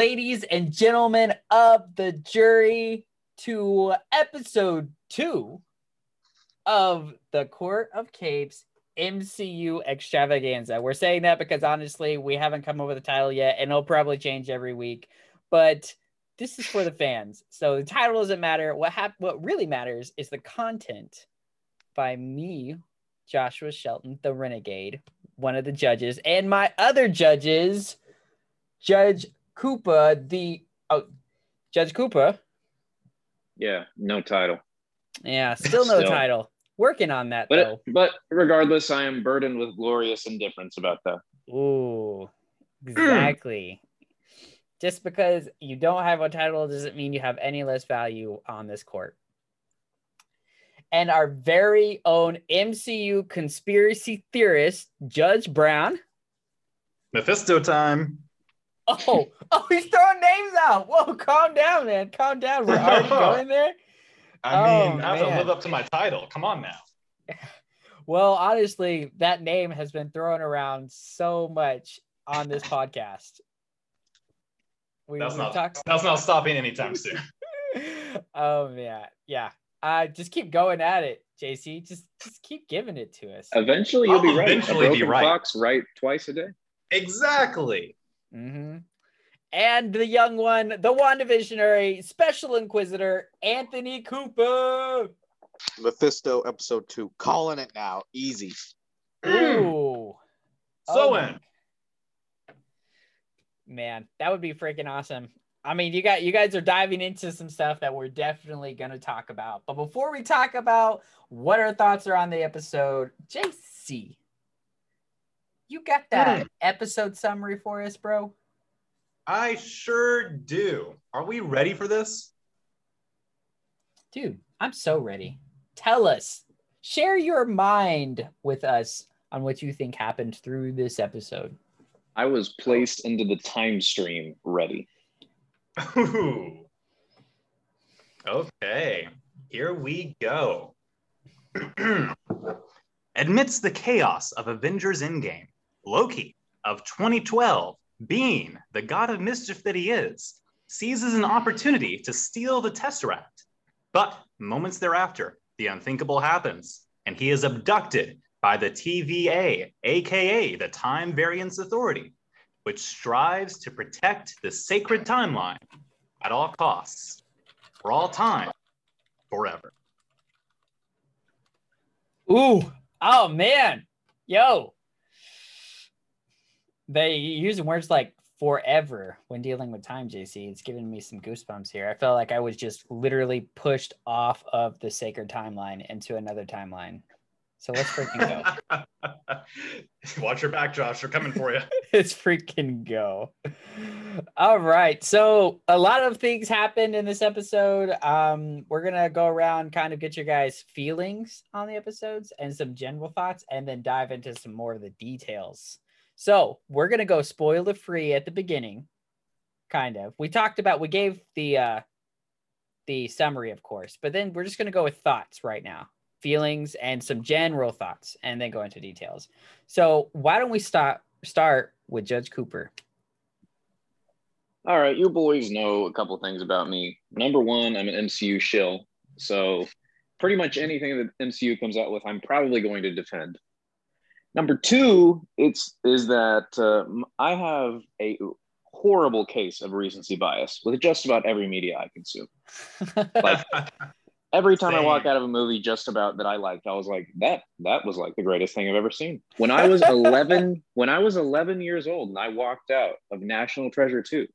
ladies and gentlemen of the jury, to episode two of the Court of Capes MCU extravaganza. We're saying that because honestly, we haven't come with a title yet, and it'll probably change every week. But this is for the fans, so the title doesn't matter. What hap- What really matters is the content by me, Joshua Shelton, the Renegade, one of the judges, and my other judges, Judge Koopa, the oh, Judge Koopa. Yeah, no title. Yeah, still no Still. title. Working on that But though. but regardless, I am burdened with glorious indifference about that. Ooh, exactly. Just because you don't have a title doesn't mean you have any less value on this court. And our very own MCU conspiracy theorist, Judge Brown. Mephisto time. Oh, oh, he's throwing names out. Whoa, calm down, man. Calm down. We're already going there. I Oh, mean, I have to live up to my title. Come on now. Well, honestly, that name has been thrown around so much on this podcast. We, That's not talked- that's not stopping anytime soon. oh man, yeah. Uh, just keep going at it, JC. Just just keep giving it to us. Eventually, you'll be I'll right. A eventually be right. Fox right twice a day. Exactly. Hmm And the young one, the WandaVisionary Special Inquisitor, Anthony Cooper. Mephisto episode two. Calling it now. Easy. Ooh. So Oh, in. Man, that would be freaking awesome. I mean, you got you guys are diving into some stuff that we're definitely going to talk about. But before we talk about what our thoughts are on the episode, JC, you got that episode summary for us, bro? I sure do. Are we ready for this? Dude, I'm so ready. Tell us. Share your mind with us on what you think happened through this episode. I was placed into the time stream ready. Ooh. Okay, here we go. Amidst the chaos of Avengers Endgame, Loki of 2012, being the god of mischief that he is, seizes an opportunity to steal the Tesseract. But moments thereafter, the unthinkable happens, and he is abducted by the TVA, aka the Time Variance Authority, which strives to protect the sacred timeline at all costs, for all time, forever. Ooh, oh man, yo. They using words like forever when dealing with time, JC. It's giving me some goosebumps here. I felt like I was just literally pushed off of the sacred timeline into another timeline. So let's freaking go. Watch your back, Josh. They're coming for you. let's freaking go. All right. So a lot of things happened in this episode. Um, we're gonna go around, kind of get your guys' feelings on the episodes and some general thoughts, and then dive into some more of the details. So we're gonna go spoiler free at the beginning, kind of. We talked about we gave the uh the summary, of course, but then we're just gonna go with thoughts right now, feelings and some general thoughts, and then go into details. So why don't we start start with Judge Cooper? All right, you boys know a couple things about me. Number one, I'm an MCU shill. So pretty much anything that MCU comes out with, I'm probably going to defend. Number two, it's is that uh, m- I have a horrible case of recency bias with just about every media I consume. Like every time I walk out of a movie just about that I liked, I was like, that that was like the greatest thing I've ever seen. When I was 11, when I was 11 years old and I walked out of National Treasure 2,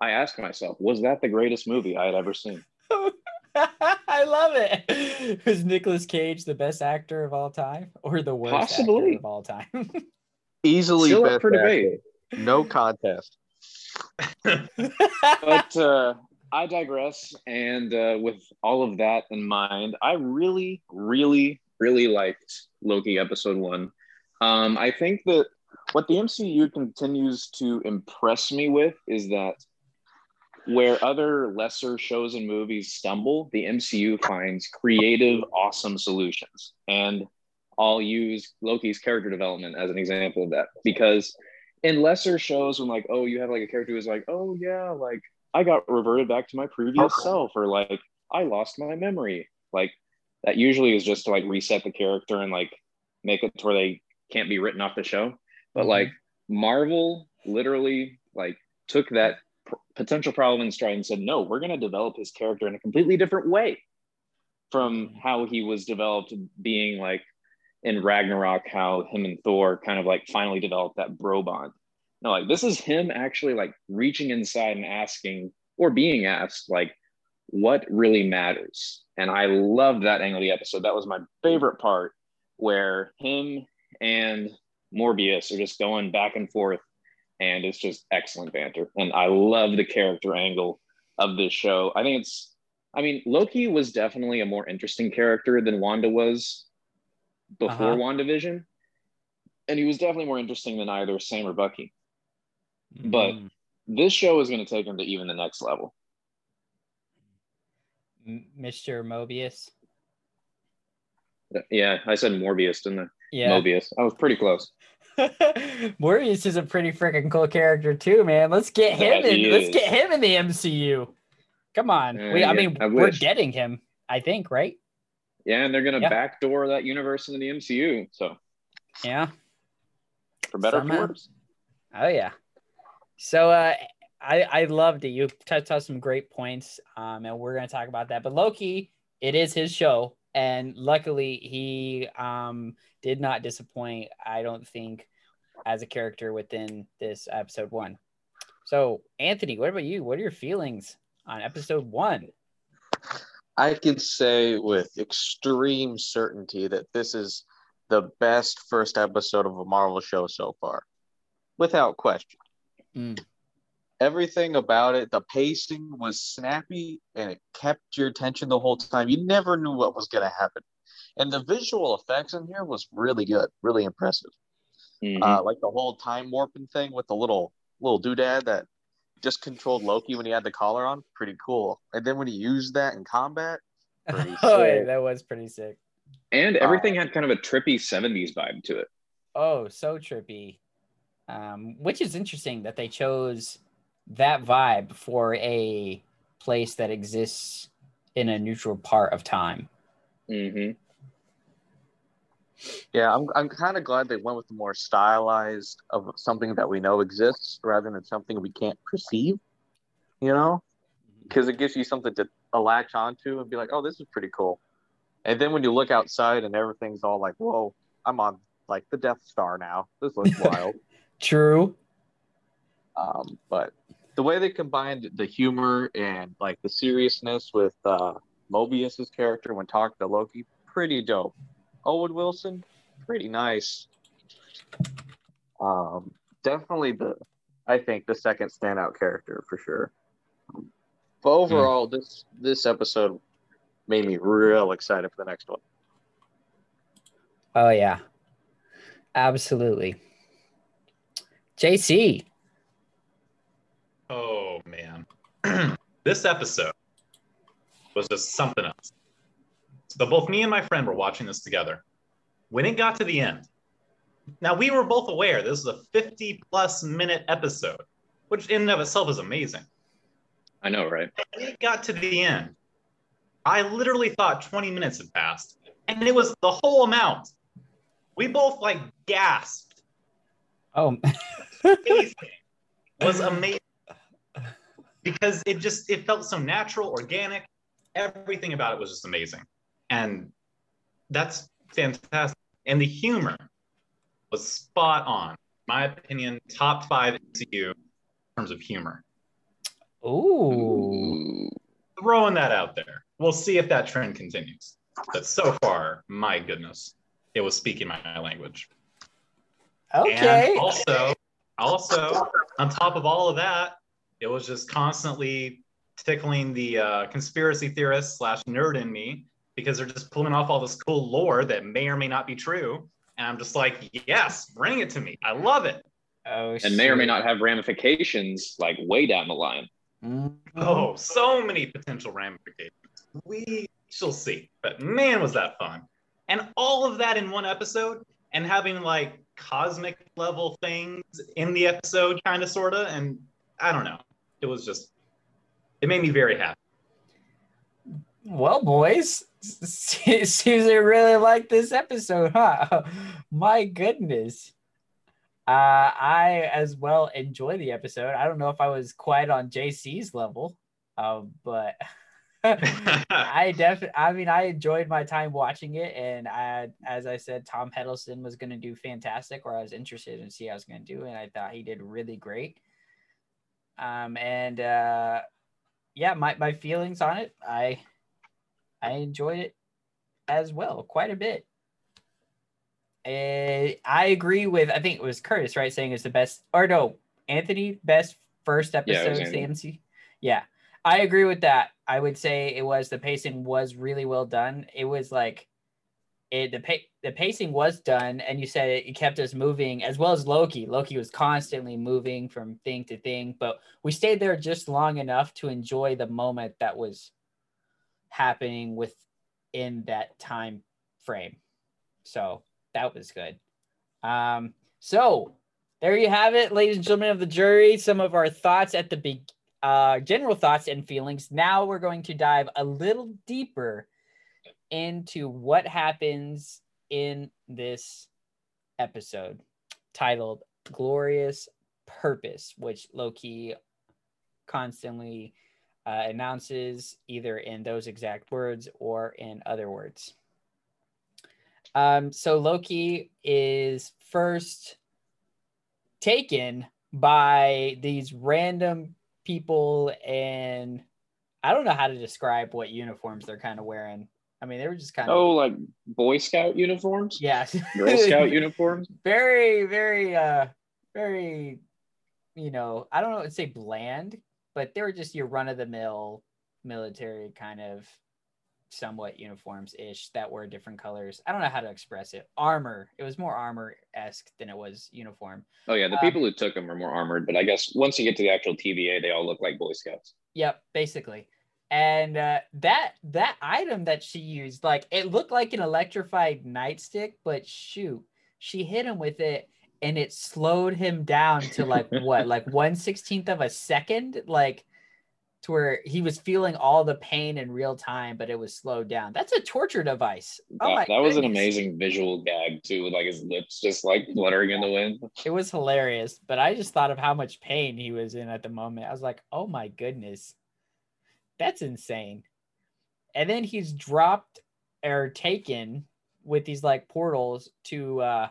I asked myself, was that the greatest movie I had ever seen? I love it. Is Nicolas Cage the best actor of all time or the worst actor Possibly. of all time? Easily Still up best for debate. No contest. But uh, I digress. And uh, with all of that in mind, I really, really, really liked Loki episode one. Um, I think that what the MCU continues to impress me with is that where other lesser shows and movies stumble, the MCU finds creative, awesome solutions. And I'll use Loki's character development as an example of that because in lesser shows when like, oh, you have like a character who's like, oh yeah, like I got reverted back to my previous self, or like I lost my memory. Like that usually is just to like reset the character and like make it to where they can't be written off the show. But Mhm. like Marvel literally like took that p- potential problem in stride and said, no, we're going to develop his character in a completely different way from how he was developed being like in Ragnarok, how him and Thor kind of like finally developed that bro bond. No, like this is him actually like reaching inside and asking or being asked like what really matters. And I loved that angle of the episode. That was my favorite part where him and Morbius are just going back and forth and it's just excellent banter. And I love the character angle of this show. I think it's I mean, Loki was definitely a more interesting character than Wanda was before Uh-huh. WandaVision. And he was definitely more interesting than either Sam or Bucky. But- Mhm. This show is going to take him to even the next level. Mr. Mobius. Yeah, I said Morbius, didn't I? Yeah. Mobius. I was pretty close. Morbius is a pretty freaking cool character too, man. Let's get him Yeah, in. Let's get him in the MCU. Come on. Yeah, we, I mean, I we're getting him. I think, right? Yeah, and they're going to Yeah. backdoor that universe into the MCU. So, Yeah. for better or Somehow. for worse. Oh yeah. So uh I I loved it. You touched on some great points. Um and we're gonna talk about that. But Loki, it is his show. And luckily he um did not disappoint, I don't think, as a character within this episode one. So Anthony, what about you? What are your feelings on episode one? I can say with extreme certainty that this is the best first episode of a Marvel show so far, without question. Mm. Everything about it, the pacing was snappy and it kept your attention the whole time. You never knew what was going to happen. And the visual effects in here was really good, really impressive. Mhm. Uh, like the whole time warping thing with the little little doodad that just controlled Loki when he had the collar on, pretty cool. And then when he used that in combat, oh, yeah, that was pretty sick. and everything had kind of a trippy 70s vibe to it. Oh, so trippy. Um, which is interesting that they chose that vibe for a place that exists in a neutral part of time. hmm Yeah, I'm I'm kind of glad they went with the more stylized of something that we know exists rather than something we can't perceive. You know, because it gives you something to latch onto and be like, oh, this is pretty cool. And then when you look outside and everything's all like, whoa, I'm on like the Death Star now. This looks wild. True. Um, but the way they combined the humor and like the seriousness with uh, Mobius's character when talking to Loki, pretty dope. Owen Wilson, pretty nice. Um, definitely the, I think the second standout character for sure. But overall, this this episode made me real excited for the next one. Oh yeah. Absolutely. JC. Oh man, this episode was just something else. So both me and my friend were watching this together. When it got to the end, now we were both aware this is a 50 plus minute episode, which in and of itself is amazing. I know, right? When it got to the end, I literally thought 20 minutes had passed, and it was the whole amount. We both like gasped. Oh Pacing was amazing because it just it felt so natural, organic. Everything about it was just amazing, and that's fantastic. And the humor was spot on. My opinion, top five MCU in terms of humor. Ooh. Throwing that out there. We'll see if that trend continues. But so far, my goodness, it was speaking my language. Okay. And also, also on top of all of that, it was just constantly tickling the uh, conspiracy theorist slash nerd in me because they're just pulling off all this cool lore that may or may not be true. And I'm just like, yes, bring it to me. I love it. Oh, And may or may not have ramifications like way down the line. Mhm. Oh, so many potential ramifications. We shall see. But man, was that fun. And all of that in one episode and having like cosmic level things in the episode, kind of, sort of. And I don't know. It was just, it made me very happy. Well, boys, seems they really like this episode, huh? My goodness. Uh, I as well enjoy the episode. I don't know if I was quite on JC's level, uh, but I definitely, I mean, I enjoyed my time watching it. And I, as I said, Tom Hiddleston was going to do fantastic, or I was interested in see how I was going to do. And I thought he did really great. Um, and uh, yeah, my, my feelings on it, I, I enjoyed it as well, quite a bit. Uh, I agree with I think it was Curtis right saying it's the best or no Anthony best first episode yeah, AMC. Yeah, I agree with that. I would say it was the pacing was really well done. It was like it the pa- the pacing was done, and you said it, it kept us moving as well as Loki. Loki was constantly moving from thing to thing, but we stayed there just long enough to enjoy the moment that was happening within that time frame. So that was good. Um, so there you have it, ladies and gentlemen of the jury. Some of our thoughts at the be- uh, general thoughts and feelings. Now we're going to dive a little deeper into what happens in this episode titled Glorious Purpose, which Loki constantly uh, announces either in those exact words or in other words. Um, so Loki is first taken by these random people, and I don't know how to describe what uniforms they're kind of wearing. I mean, they were just kind of oh, like Boy Scout uniforms. Yeah, Girl Scout uniforms. Very, very, uh, very. You know, I don't know. I'd say bland, but they were just your run of the mill military kind of somewhat uniforms ish that were different colors. I don't know how to express it. Armor. It was more armor esque than it was uniform. Oh yeah, the um, people who took them were more armored, but I guess once you get to the actual TVA, they all look like Boy Scouts. Yep, basically. And uh, that that item that she used, like it looked like an electrified nightstick, but shoot, she hit him with it, and it slowed him down to like what, like one sixteenth of a second, like to where he was feeling all the pain in real time, but it was slowed down. That's a torture device. Oh that, that was an amazing visual gag too, with like his lips just like fluttering in the wind. It was hilarious, but I just thought of how much pain he was in at the moment. I was like, oh my goodness, that's insane. And then he's dropped or taken with these like portals to uh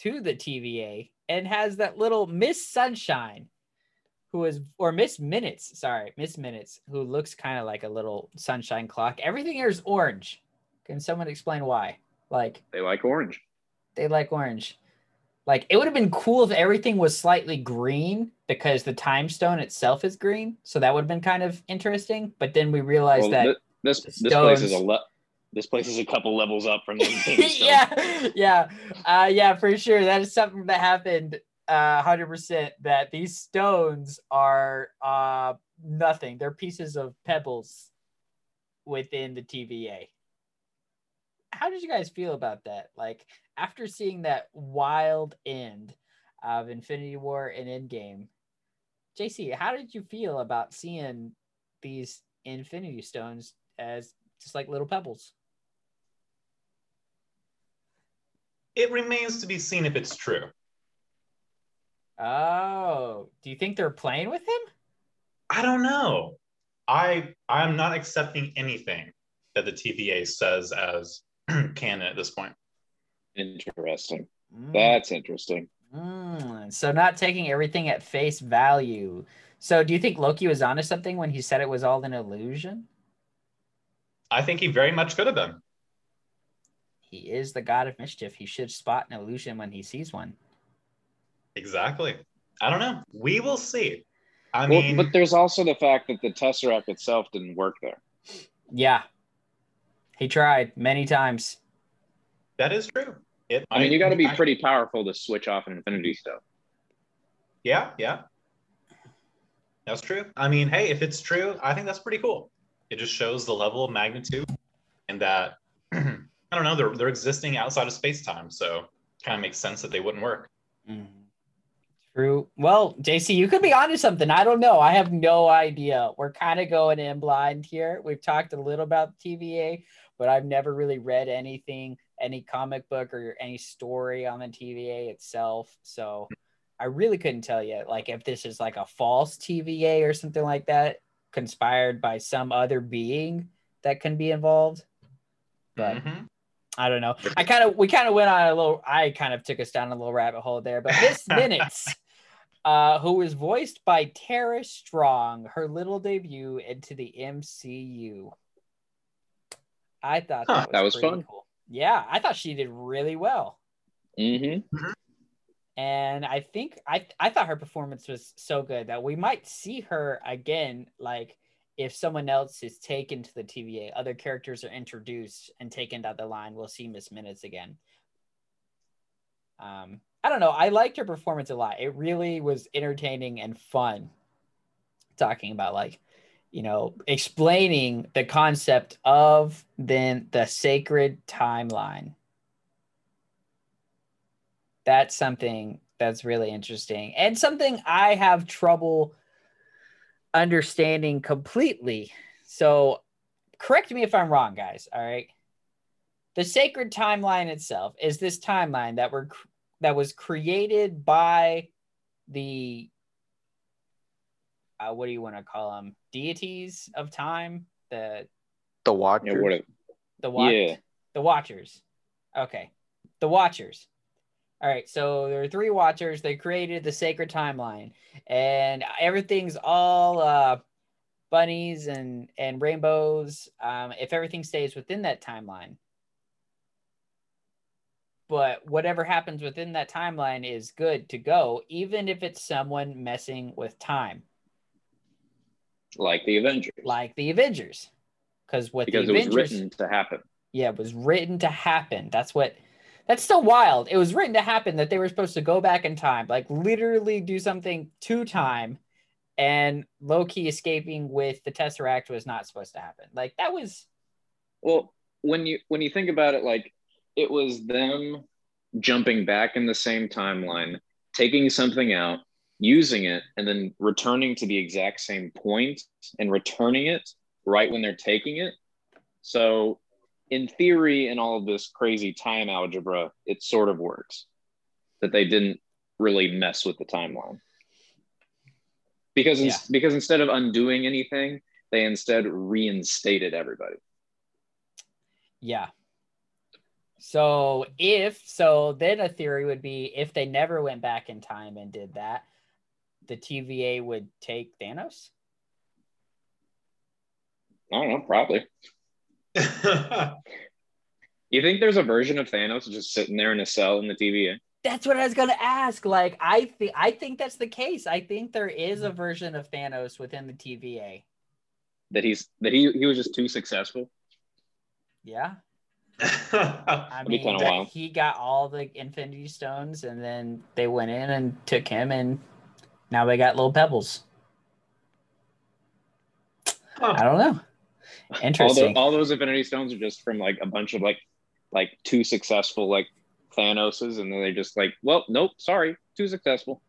to the TVA and has that little Miss Sunshine who is or Miss Minutes, sorry, Miss Minutes, who looks kind of like a little sunshine clock. Everything here is orange. Can someone explain why? Like they like orange. They like orange. Like it would have been cool if everything was slightly green because the time stone itself is green. So that would have been kind of interesting. But then we realized well, that this this, this place is a le- this place is a couple levels up from the yeah, yeah, uh, yeah, for sure. That is something that happened uh, 100% that these stones are uh, nothing. They're pieces of pebbles within the TVA. How did you guys feel about that? Like, after seeing that wild end of Infinity War and Endgame, JC, how did you feel about seeing these Infinity Stones as just like little pebbles? It remains to be seen if it's true. Oh, do you think they're playing with him? I don't know. I I'm not accepting anything that the TVA says as canon at this point. Interesting. Mm. That's interesting. Mm. So not taking everything at face value. So do you think Loki was onto something when he said it was all an illusion? I think he very much could have been. He is the god of mischief. He should spot an illusion when he sees one. Exactly. I don't know. We will see. I well, mean, but there's also the fact that the Tesseract itself didn't work there. Yeah. He tried many times. That is true. It, I mean, you got to be pretty powerful to switch off an Infinity Stone. Yeah, yeah. That's true. I mean, hey, if it's true, I think that's pretty cool. It just shows the level of magnitude and that I don't know, they're they're existing outside of space time. So kind of makes sense that they wouldn't work. Mm-hmm. True. Well, JC, you could be onto something. I don't know. I have no idea. We're kind of going in blind here. We've talked a little about TVA, but I've never really read anything, any comic book or any story on the TVA itself. So I really couldn't tell you, like, if this is like a false TVA or something like that, conspired by some other being that can be involved. But Mhm. I don't know. I kind of we kind of went on a little. I kind of took us down a little rabbit hole there. But Miss Minutes, uh, who was voiced by Tara Strong, her little debut into the MCU. I thought Huh, that was, that was fun. Cool. Yeah, I thought she did really well, hmm and I think I I thought her performance was so good that we might see her again. Like if someone else is taken to the TVA, other characters are introduced and taken down the line, we'll see Miss Minutes again. Um, I don't know. I liked her performance a lot. It really was entertaining and fun. Talking about like, you know, explaining the concept of then the sacred timeline. That's something that's really interesting and something I have trouble understanding completely. So, correct me if I'm wrong, guys. All right. The sacred timeline itself is this timeline that were that was created by the uh, what do you want to call them? Deities of time, the The Yeah, Watcher. what the watch, yeah. the Watchers. Okay, the Watchers. All right, so there are three Watchers. They created the sacred timeline, and everything's all uh, bunnies and and rainbows. Um, if everything stays within that timeline, but whatever happens within that timeline is good to go, even if it's someone messing with time, like the Avengers. like the Avengers. Because what because the it was Avengers written to happen. yeah, it was written to happen. That's what that's so wild. It was written to happen that they were supposed to go back in time, like literally do something to time, and Loki escaping with the Tesseract was not supposed to happen. Like that was Well, when you when you think about it, like it was them jumping back in the same timeline, taking something out, using it, and then returning to the exact same point and returning it right when they're taking it. So, in theory, in all of this crazy time algebra, it sort of works that they didn't really mess with the timeline because Yeah. because instead of undoing anything, they instead reinstated everybody. yeah. So if so, then a theory would be if they never went back in time and did that, the TVA would take Thanos. I don't know, probably. You think there's a version of Thanos just sitting there in a cell in the TVA? That's what I was gonna ask. Like, I think I think that's the case. I think there is a version of Thanos within the TVA. That he's that he he was just too successful. Yeah, I mean, kinda wild. he got all the Infinity Stones, and then they went in and took him, and now they got little pebbles. I don't know. All, Interesting. the, all those Infinity Stones are just from like a bunch of like like too successful like Thanoses, and then they're just like, well, nope, sorry, too successful.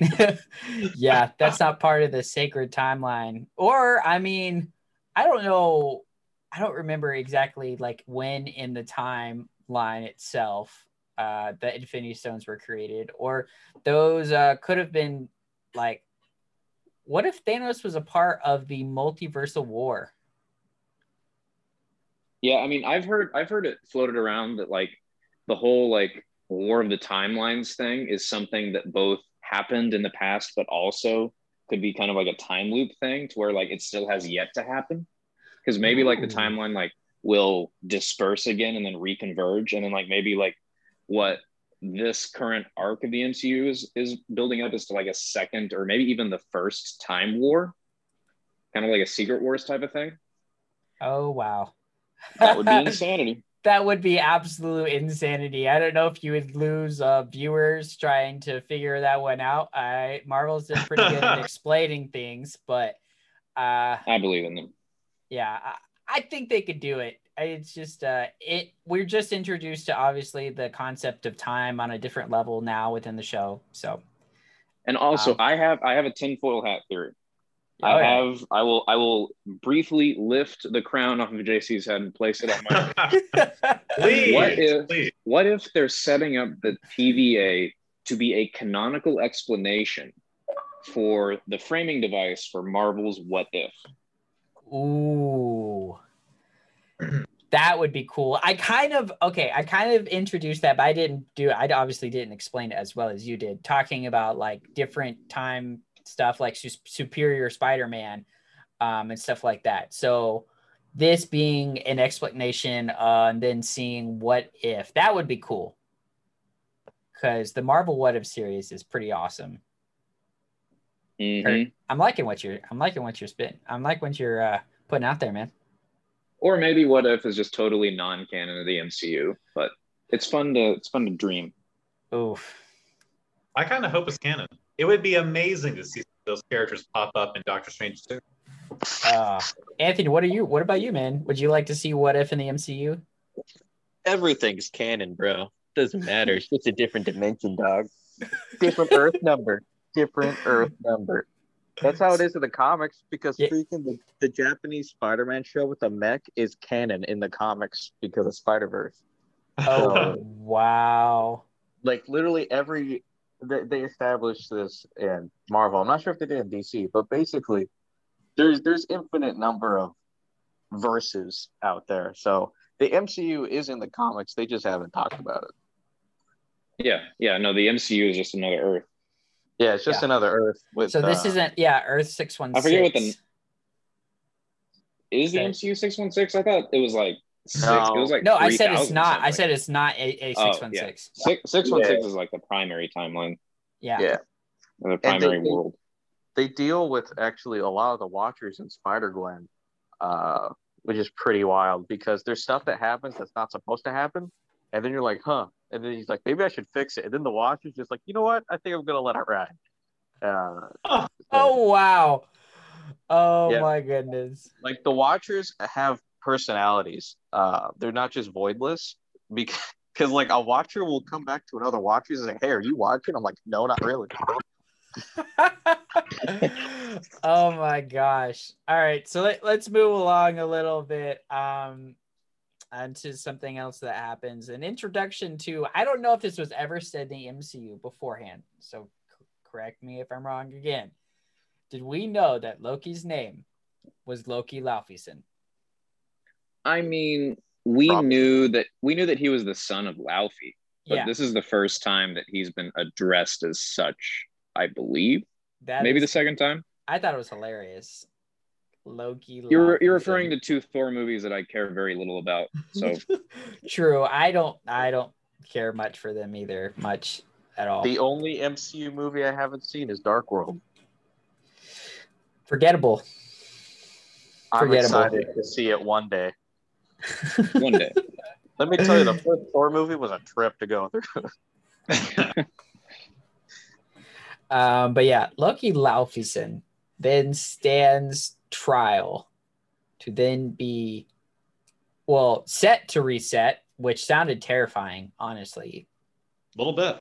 yeah, that's not part of the sacred timeline. Or, I mean, I don't know. I don't remember exactly like when in the timeline itself uh, the Infinity Stones were created, or those uh, could have been like. What if Thanos was a part of the multiversal war? Yeah, I mean, I've heard I've heard it floated around that like the whole like War of the Timelines thing is something that both happened in the past, but also could be kind of like a time loop thing to where like it still has yet to happen. Because maybe like the timeline like will disperse again and then reconverge, and then like maybe like what this current arc of the MCU is is building up as to like a second or maybe even the first time war, kind of like a Secret Wars type of thing. Oh wow, That would be insanity. that would be absolute insanity. I don't know if you would lose uh, viewers trying to figure that one out. I Marvel's been pretty good at explaining things, but uh, I believe in them. yeah, I, I think they could do it. It's just uh it we're just introduced to obviously the concept of time on a different level now within the show. So And also, Um, I have I have a tinfoil hat theory. Oh, I yeah. have I will I will briefly lift the crown off of JC's head and place it on my. please, What if- please. what if they're setting up the TVA to be a canonical explanation for the framing device for Marvel's What If? Ooh. That would be cool. I kind of okay, I kind of introduced that, but I didn't do I obviously didn't explain it as well as you did, talking about like different time stuff like Su- Superior Spider-Man um and stuff like that. So this being an explanation uh, and then seeing what if that would be cool. Cuz the Marvel What If series is pretty awesome. Mhm. I'm liking what you're I'm liking what you're spitting. I'm like what you're uh, putting out there, man. Or maybe What If is just totally non-canon of the MCU, but it's fun to it's fun to dream. Oof. I kind of hope it's canon. It would be amazing to see those characters pop up in Doctor Strange too. Uh, Anthony, what are you? What about you, man? Would you like to see what if in the MCU? Everything's canon, bro. It doesn't matter. It's just a different dimension, dog. Different Earth number. Different Earth number. That's how it is in the comics because Yeah. freaking the, the Japanese Spider-Man show with the mech is canon in the comics because of Spider-Verse. Oh wow! Like literally every they, they established this in Marvel. I'm not sure if they did in DC, but basically there's there's infinite number of verses out there. So the MCU is in the comics. They just haven't talked about it. Yeah, yeah. No, the MCU is just another Earth. Yeah, it's just Yeah. another Earth with. So this uh, isn't yeah Earth six one I six. forget what the- Is the MCU six one six? I thought it was like six. No. It was like No, I said it's 3000 not. I said it's not a, a Oh, six one six. Six six one six is like the primary timeline, Yeah. Yeah. or the they- primary they- world. they deal with actually a lot of the Watchers in Spider Gwen, uh, which is pretty wild because there's stuff that happens that's not supposed to happen, and then you're like, huh, and then he's like, maybe I should fix it, and then the Watchers just like, you know what, I think I'm gonna let it ride. Uh, Oh. so, Oh wow! Oh Yeah. my goodness! like the Watchers have personalities. Uh, they're not just voidless because. Because like a watcher will come back to another watcher and say, "Hey, are you watching?" I'm like, "No, not really." oh my gosh. All right. So let, let's move along a little bit um Uh, onto something else that happens. An introduction to I don't know if this was ever said in the MCU beforehand. So c- correct me if I'm wrong again. Did we know that Loki's name was Loki Laufeyson? I mean, we Probably. knew that we knew that he was the son of Laufey, but Yeah. this is the first time that he's been addressed as such. I believe That maybe the second time. I thought it was hilarious. Loki You're you're referring to two Thor movies that I care very little about. So True. I don't I don't care much for them either, much at all. The only MCU movie I haven't seen is Dark World. Forgettable. I'm Forgettable. excited to see it one day. one day. Let me tell you, the first Thor movie was a trip to go through. Um, but yeah, Loki Laufeyson then stands trial to then be, well, set to reset, which sounded terrifying, honestly. A little bit.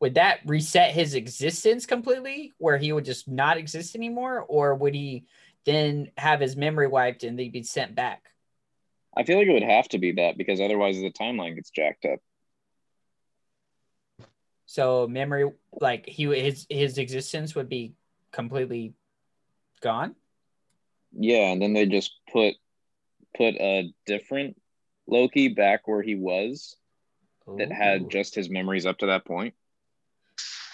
Would that reset his existence completely, where he would just not exist anymore, or would he then have his memory wiped and then be sent back? I feel like it would have to be that because otherwise the timeline gets jacked up. So memory, like he his his existence would be completely gone. Yeah, and then they just put put a different Loki back where he was that had just his memories up to that point.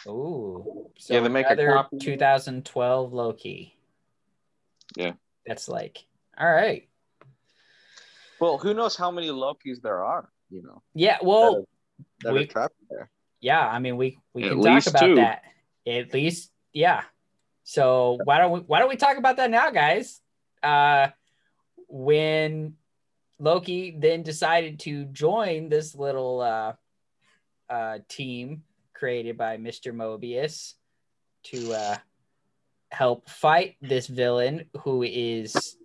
Ooh. So Yeah, they make a another copy. 2012 Loki. Yeah. That's like, all right. well, who knows how many Lokis there are? You know, Yeah. Well, that, are, that we- are trapped there. yeah. I mean, we we At can talk about two. that. At least, yeah. So why don't we why don't we talk about that now, guys? Uh, when Loki then decided to join this little uh, uh, team created by Mr. Mobius to uh, help fight this villain who is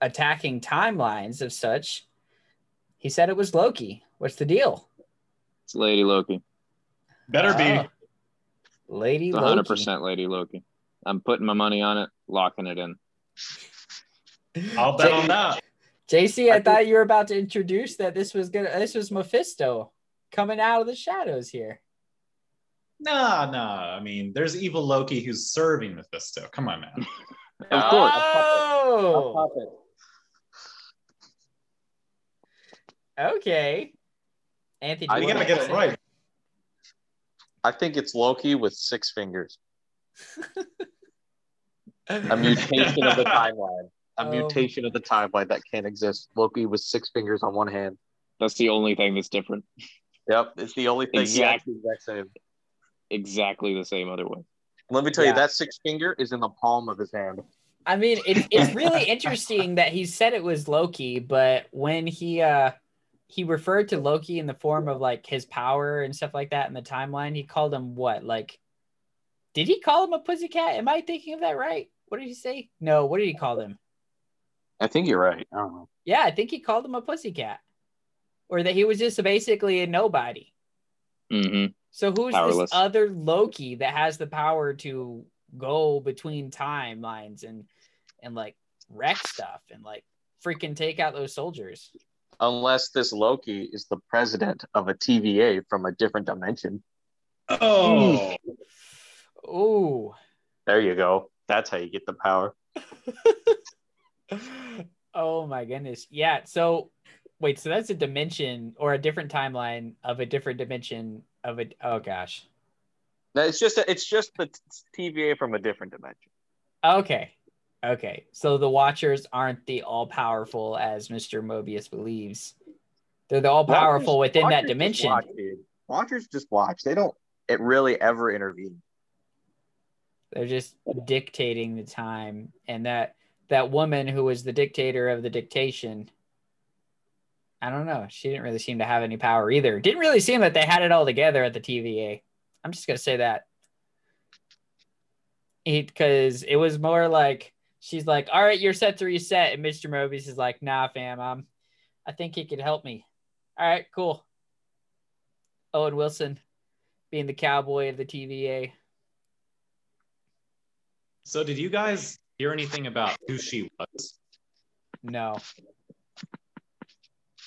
attacking timelines of such. He said it was Loki. What's the deal? It's Lady Loki. Better be. Oh. Lady It's Loki. 100% Lady Loki. I'm putting my money on it, locking it in. I'll bet on that. JC, I, I think- thought you were about to introduce that this was gonna this was Mephisto coming out of the shadows here. Nah, nah. I mean, there's evil Loki who's serving Mephisto. Come on, man. Of course. Oh, okay. Anthony, do I You wanna gotta get it right. I think it's Loki with six fingers. A mutation of the timeline. A Um, mutation of the timeline that can't exist. Loki with six fingers on one hand. That's the only thing that's different. Yep, it's the only thing. Exact- Exactly. Exact same. Exactly the same other way. Let me tell Yeah. you, that six finger is in the palm of his hand. I mean, it's it's really interesting that he said it was Loki, but when he uh he referred to Loki in the form of like his power and stuff like that in the timeline, he called him what? Like, did he call him a pussycat? Am I thinking of that right? What did he say? No, what did he call him? I think you're right. I don't know. Yeah, I think he called him a pussycat, or that he was just basically a nobody. hmm So who's Powerless. this other Loki that has the power to go between timelines and and like wreck stuff and like freaking take out those soldiers? Unless this Loki is the president of a TVA from a different dimension. Oh, Ooh. There you go. That's how you get the power. oh my goodness. Yeah. So wait, so that's a dimension or a different timeline of a different dimension of a Oh gosh. No, it's just a, it's just the TVA from a different dimension. Okay. Okay. So the Watchers aren't the all powerful as Mr. Mobius believes. They're the all powerful Watchers- within that Watchers just dimension. watch. Watchers just watch. They don't it really ever intervene. They're just dictating the time. And that that woman who was the dictator of the dictation. I don't know. She didn't really seem to have any power either. Didn't really seem that they had it all together at the TVA. I'm just gonna say that. Because it was more like she's like, "All right, you're set to reset," and Mr. Mobius is like, "Nah, fam, I'm. I think he could help me." All right, cool. Owen Wilson, being the cowboy of the TVA. so did you guys hear anything about who she was? No.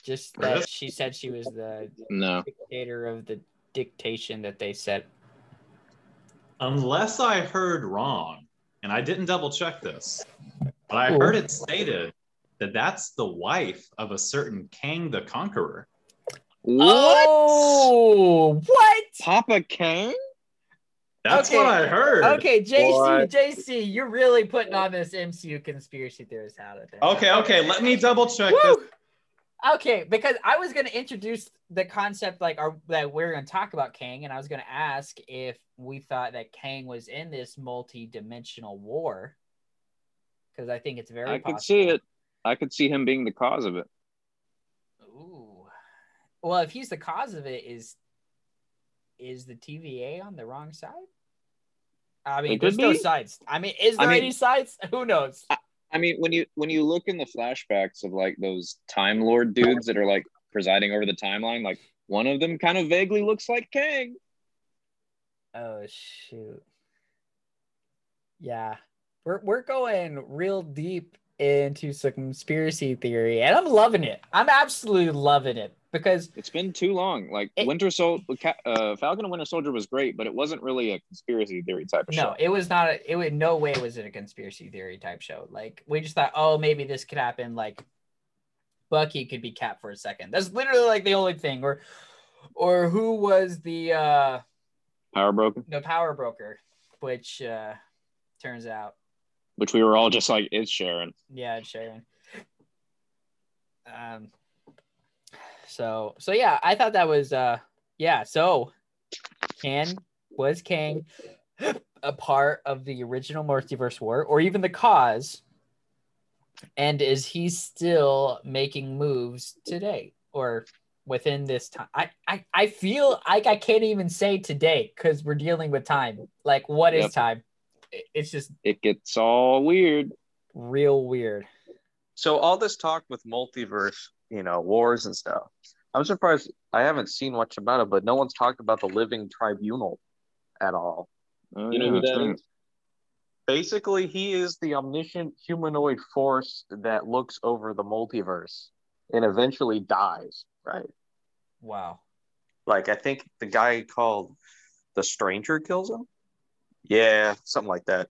Just Really? that she said she was the No. dictator of the dictation that they set. Unless I heard wrong, and I didn't double check this, but I Ooh. heard it stated that that's the wife of a certain Kang the Conqueror. What? Oh, what? Papa Kang? That's Okay. what I heard. Okay, JC, What? JC, you're really putting on this MCU conspiracy theorist hat. I think. Okay, okay. Let me double check Woo! this. Okay, because I was going to introduce the concept like our, that we're going to talk about Kang, and I was going to ask if we thought that Kang was in this multi-dimensional war, because I think it's very. I could see it. I could see him being the cause of it. Ooh. Well, if he's the cause of it, is is the TVA on the wrong side? I mean, there's no be. sides. I mean, is I there mean- any sides? Who knows? I mean, when you when you look in the flashbacks of like those Time Lord dudes that are like presiding over the timeline, like one of them kind of vaguely looks like Kang. Oh shoot. Yeah. We're we're going real deep into some conspiracy theory and I'm loving it. I'm absolutely loving it because It's been too long. Like It- Winter Sol, uh, Falcon and Winter Soldier was great, but it wasn't really a conspiracy theory type of no, show. No, it was not a, it would no way was it a conspiracy theory type show. Like we just thought, oh, maybe this could happen. Like Bucky could be Cap for a second. That's literally like the only thing. Or or who was the uh Power broker? the power broker, which uh turns out which we were all just like, it's Sharon. Yeah, it's Sharon. Um. So so yeah, I thought that was uh yeah. So, Can was Kang a part of the original multiverse war, or even the cause? And is he still making moves today, or within this time? I I, I feel like I can't even say today because we're dealing with time. Like, what is Yep. time? It- It's just It gets all weird. real weird. So all this talk with multiverse you know, wars and stuff. I'm surprised I haven't seen much about it, but no one's talked about the Living Tribunal at all. Oh, You know yeah, who that's that right. is? Basically, he is the omniscient humanoid force that looks over the multiverse and eventually dies, right? Wow. Like, I think the guy called the Stranger kills him. Yeah, something like that.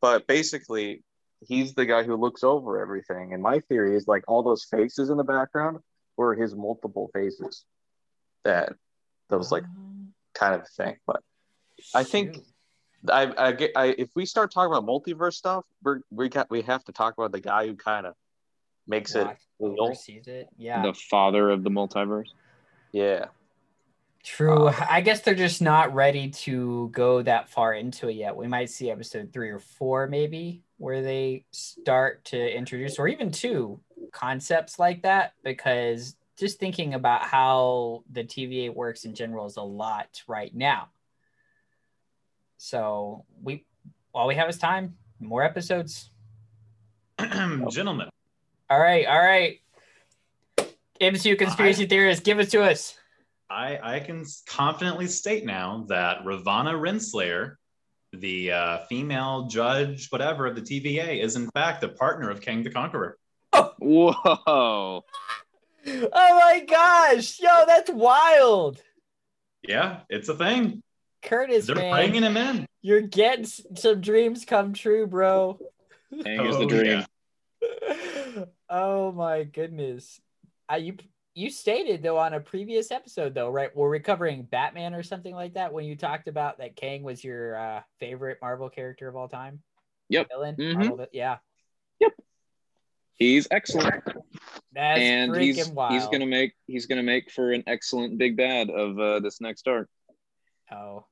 But basically, he's the guy who looks over everything. And my theory is like all those faces in the background were his multiple faces. That that was like kind of a thing. But I think- I, I get I if we start talking about multiverse stuff, we're we got we have to talk about the guy who kind of makes it real. it. Yeah. The father of the multiverse. Yeah. True. Uh, I guess they're just not ready to go that far into it yet. We might see episode three or four, maybe, where they start to introduce, or even two concepts like that, because just thinking about how the TVA works in general is a lot right now. So we, all we have is time. More episodes. Gentlemen, All right. All right. MCU conspiracy theorists, give it to us. I, I can confidently state now that Ravonna Renslayer, the uh, female judge, whatever, of the TVA, is in fact the partner of Kang the Conqueror. Whoa. Oh my gosh. Yo, that's wild. Yeah, it's a thing. Curtis, They're man, bringing him in. you're getting some dreams come true, bro. Kang is the Oh, dream. yeah. oh my goodness. Uh, you you stated though on a previous episode though, right? We're recovering Batman or something like that when you talked about that Kang was your uh, favorite Marvel character of all time. Yep. Villain. Mhm. Marvel yeah. Yep. He's excellent. That's and freaking he's wild. he's gonna make he's gonna make for an excellent big bad of uh, this next arc. Oh.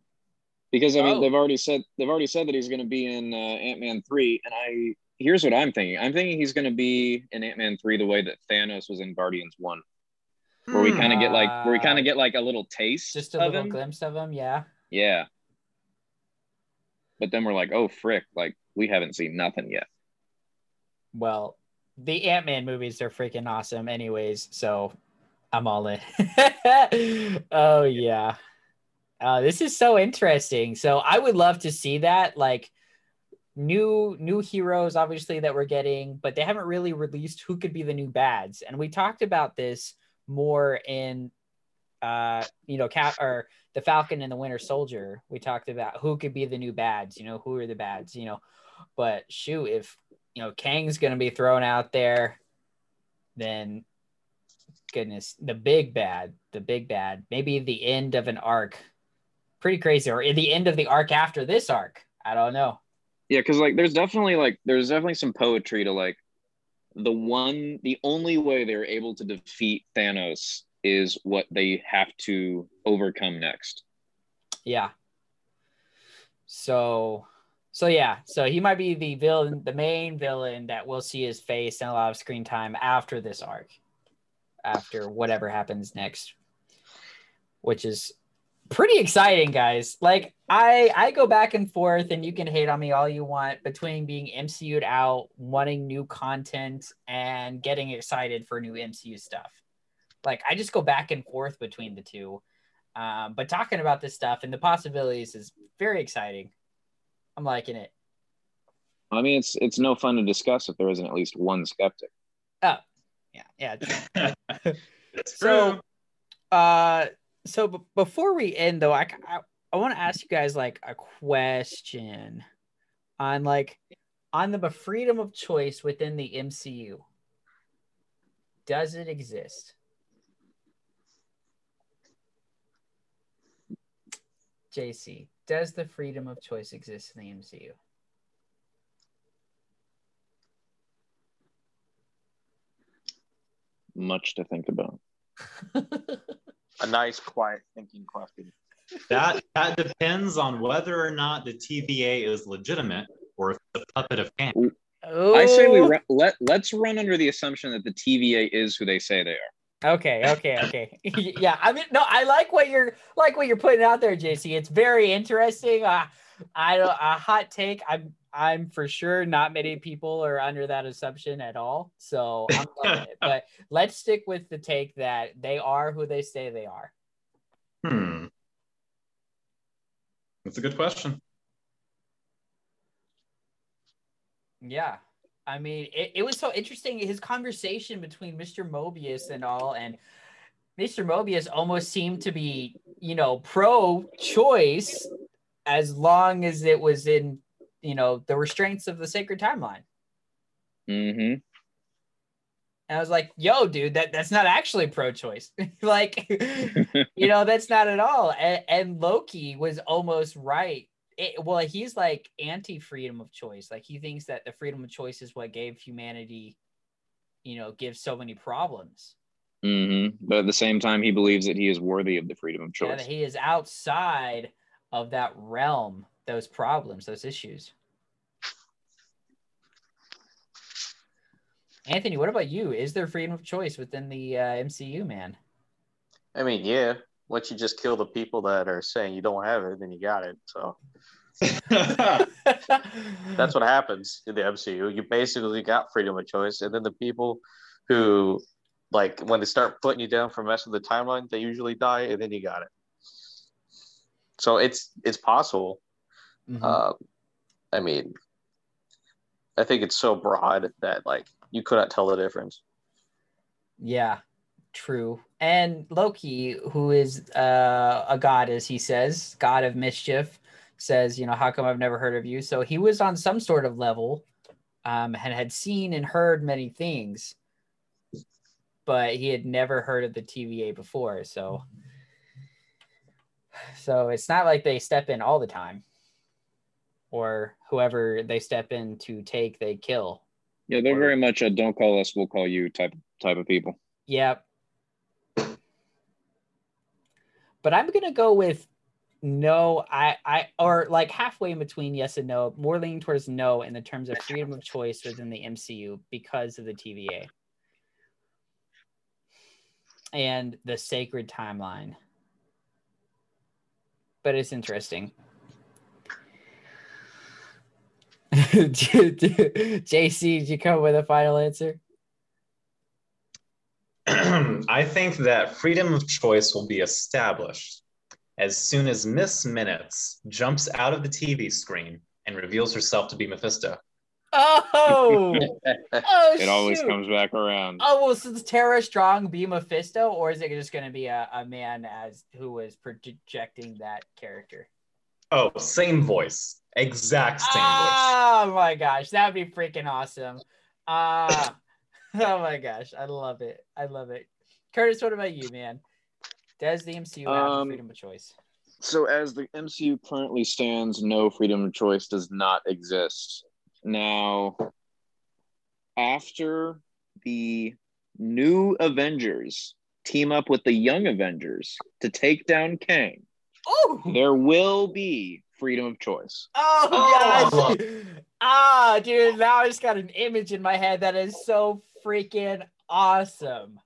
Because I mean Oh. they've already said they've already said that he's gonna be in uh, Ant Man three, and I here's what I'm thinking. I'm thinking he's gonna be in Ant Man three the way that Thanos was in Guardians one, where we Hmm. kind of get like where we kind of get like a little taste Just a of little him. glimpse of him, yeah. Yeah. But then we're like, oh frick, like we haven't seen nothing yet. Well, the Ant Man movies are freaking awesome, anyways. So I'm all in. oh yeah. Uh, this is so interesting. So I would love to see that, like new new heroes, obviously that we're getting, but they haven't really released who could be the new bads. And we talked about this more in, uh, you know, Cap or the Falcon and the Winter Soldier. We talked about who could be the new bads. You know, who are the bads? You know, but shoot, if you know Kang's gonna be thrown out there, then goodness, the big bad, the big bad, maybe the end of an arc, pretty crazy, or the end of the arc after this arc. I don't know. Yeah, because like there's definitely like there's definitely some poetry to like the one the only way they're able to defeat Thanos is what they have to overcome next. Yeah. So, so yeah, so he might be the villain, the main villain that we'll see his face and a lot of screen time after this arc, after whatever happens next, which is pretty exciting, guys. Like I, I go back and forth, and you can hate on me all you want between being MCU'd out, wanting new content, and getting excited for new MCU stuff. Like I just go back and forth between the two. Um, but talking about this stuff and the possibilities is very exciting. I'm liking it. I mean, it's it's no fun to discuss if there isn't at least one skeptic. Oh, yeah, yeah. true. So- true. Uh, so b- before we end, though, I I, I want to ask you guys like a question on like on the freedom of choice within the MCU. Does it exist? JC, does the freedom of choice exist in the MCU? Much to think about. A nice, quiet thinking question. that that depends on whether or not the TVA is legitimate or if it's a puppet of Kang. I say we let let's run under the assumption that the TVA is who they say they are. Okay, okay, okay. yeah, I mean, no, I like what you're like what you're putting out there, JC. It's very interesting. Uh, I don't a hot take. I'm I'm for sure not many people are under that assumption at all. So I'm loving it. But let's stick with the take that they are who they say they are. Hmm. That's a good question. Yeah. I mean, it, it was so interesting. His conversation between Mr. Mobius and all, and Mr. Mobius almost seemed to be, you know, pro choice as long as it was in, you know, the restraints of the sacred timeline. Mm-hmm. And I was like, yo, dude, that, that's not actually pro choice. like, you know, that's not at all. And, and Loki was almost right. It, well, he's like anti freedom of choice. Like, he thinks that the freedom of choice is what gave humanity, you know, gives so many problems. Mm-hmm. But at the same time, he believes that he is worthy of the freedom of Yeah, choice. that he is outside of that realm, those problems, those issues. Anthony, what about you? Is there freedom of choice within the uh, MCU, man? I mean, yeah. Once you just kill the people that are saying you don't have it, then you got it. So that's what happens in the MCU. You basically got freedom of choice, and then the people who, like, when they start putting you down for messing with the timeline, they usually die, and then you got it. So it's it's possible. Mhm. Um, I mean, I think it's so broad that like you couldn't tell the difference. Yeah, true. And Loki, who is uh, a god, as he says, god of mischief, says, you know, how come I've never heard of you? So he was on some sort of level um, and had seen and heard many things, but he had never heard of the TVA before. So, so it's not like they step in all the time, or whoever they step in to take, they kill. Yeah, they're very much a "don't call us, we'll call you" type type of people. Yep. But I'm gonna go with no. I I or like halfway in between yes and no. More leaning towards no in the terms of freedom of choice within the MCU because of the TVA and the sacred timeline. But it's interesting. JC, did you come with a final answer? I think that freedom of choice will be established as soon as Miss Minutes jumps out of the TV screen and reveals herself to be Mephisto. Oh, oh, It always shoot. comes back around. Oh, well, so does Tara Strong be Mephisto, or is it just going to be a, a man as who was projecting that character? Oh, same voice. Exact same voice. Oh my gosh, that would be freaking awesome. Ah, oh my gosh, I love it. I love it. Curtis, what about you, man? Does the MCU have Um, freedom of choice? So, as the MCU currently stands, no freedom of choice does not exist. Now, after the new Avengers team up with the young Avengers to take down Kang, Oh, there will be freedom of choice. oh Oh. gosh. Ah, dude, now I just got an image in my head that is so freaking awesome.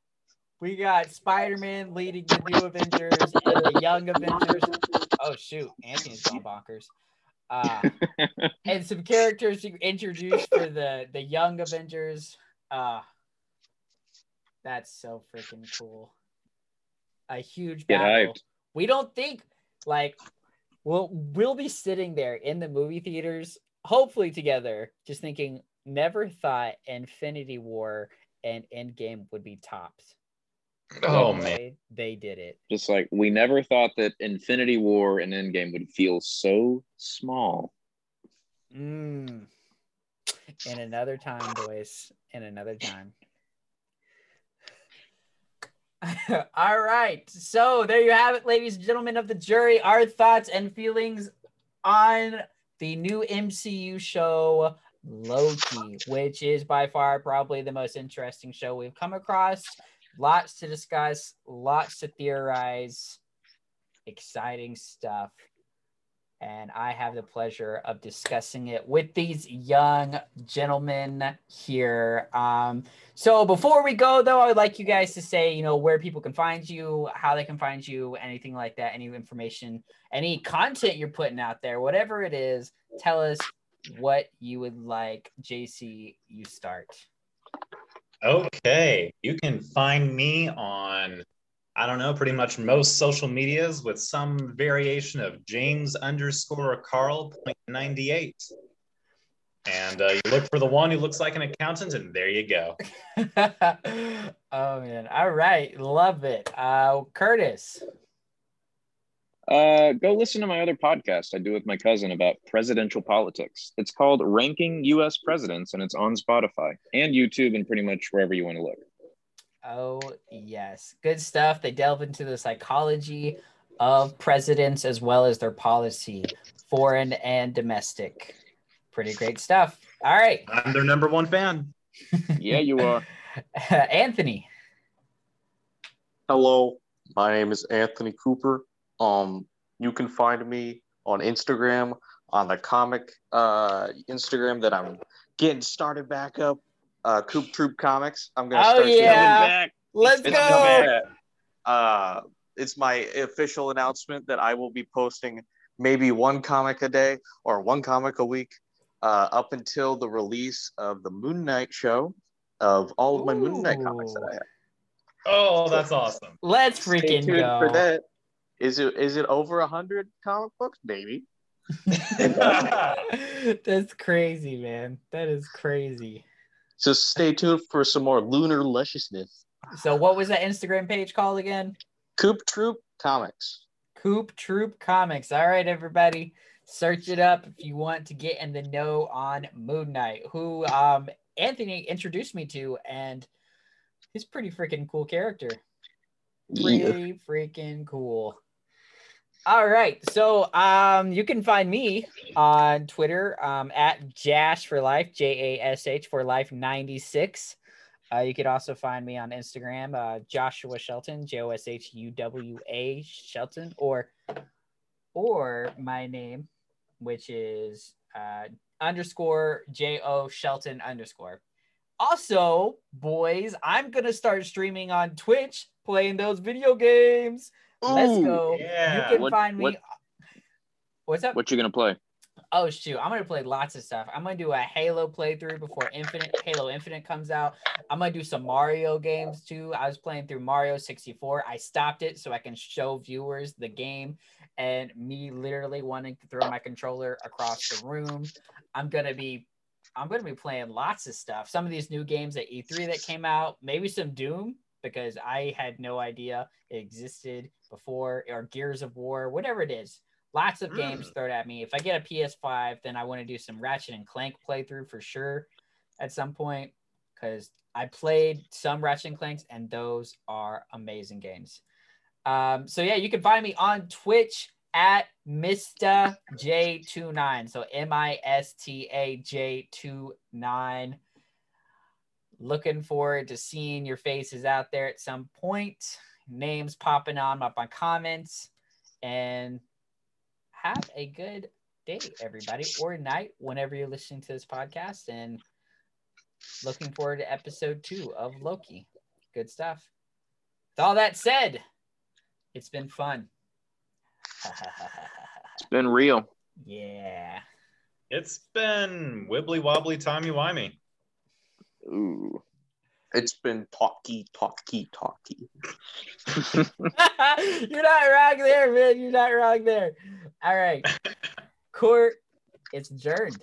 We got Spider-Man leading the new Avengers and the young Avengers. Oh shoot, Anthony's gone bonkers. Uh, and some characters you introduced for the the young Avengers. Uh, that's so freaking cool. A huge Get battle. hyped. We don't think like we'll we'll be sitting there in the movie theaters, hopefully together, just thinking. Never thought Infinity War and Endgame would be tops. Oh Yet man. they, they did it. Just like we never thought that Infinity War and Endgame would feel so small. Mm. In another time, boys. In another time. All right. So there you have it, ladies and gentlemen of the jury. Our thoughts and feelings on the new MCU show, Loki, which is by far probably the most interesting show we've come across. Lots to discuss, lots to theorize, exciting stuff and I have the pleasure of discussing it with these young gentlemen here. Um, so before we go, though, I would like you guys to say, you know, where people can find you, how they can find you, anything like that, any information, any content you're putting out there, whatever it is, tell us what you would like. JC, you start. Okay, you can find me on, I don't know, pretty much most social medias with some variation of James underscore Carl point ninety eight. And uh, you look for the one who looks like an accountant, and there you go. oh man! All right, love it. Uh, Curtis. Uh, go listen to my other podcast I do with my cousin about presidential politics. It's called Ranking U.S. Presidents, and it's on Spotify and YouTube and pretty much wherever you want to look. Oh yes, good stuff. They delve into the psychology of presidents as well as their policy, foreign and domestic. Pretty great stuff. All right, I'm their number one fan. Yeah, you are. Anthony. Hello, my name is Anthony Cooper. Um, you can find me on Instagram on the comic uh, Instagram that I'm getting started back up. Uh, Coop Troop Comics. I'm gonna Oh, start doing- yeah. Let's It's go. coming. Uh, it's my official announcement that I will be posting maybe one comic a day or one comic a week uh, up until the release of the Moon Knight show of all of my Moon Knight comics that I have. Oh, that's awesome. Let's Stay freaking tuned go. for that. Is it is it over a hundred comic books? Maybe. That's crazy, man. That is crazy. Just stay tuned for some more lunar lusciousness. So, what was that Instagram page called again? Coop Troop Comics. Coop Troop Comics. All right, everybody, search it up if you want to get in the know on Moon Knight, who um Anthony introduced me to, and he's a pretty freaking cool character. Pretty freaking cool. All right, so um, you can find me on Twitter um, at Jash for Life, J A S H for Life ninety six. Uh, you could also find me on Instagram, uh, Joshua Shelton, J O S H U W A Shelton, or or my name, which is uh, underscore J O Shelton underscore. Also, boys, I'm gonna start streaming on Twitch, playing those video games. Let's go. yeah. You can What- find me. what- What's up? What you gonna play? Oh shoot, I'm gonna play lots of stuff. I'm gonna do a Halo playthrough before Infinite Halo Infinite comes out. I'm gonna do some Mario games too. I was playing through Mario 64. I stopped it so I can show viewers the game and me literally wanting to throw my controller across the room. I'm gonna be I'm gonna be playing lots of stuff. Some of these new games at E3 that came out, maybe some Doom because I had no idea it existed before, or Gears of War, whatever it is. Lots of games thrown at me. If I get a PS5, then I want to do some Ratchet and Clank playthrough for sure at some point because I played some Ratchet and Clanks and those are amazing games. Um, so yeah, you can find me on Twitch at Mista J29. So M I S T A J 29. Looking forward to seeing your faces out there at some point. Names popping on up on comments. And have a good day, everybody, or night whenever you're listening to this podcast. And looking forward to episode two of Loki. Good stuff. With all that said, it's been fun. It's been real. yeah. It's been wibbly wobbly, timey wimey. Ooh. It's been talky, talky, talky. You're not wrong there, man. You're not wrong there. All right. Court, it's adjourned.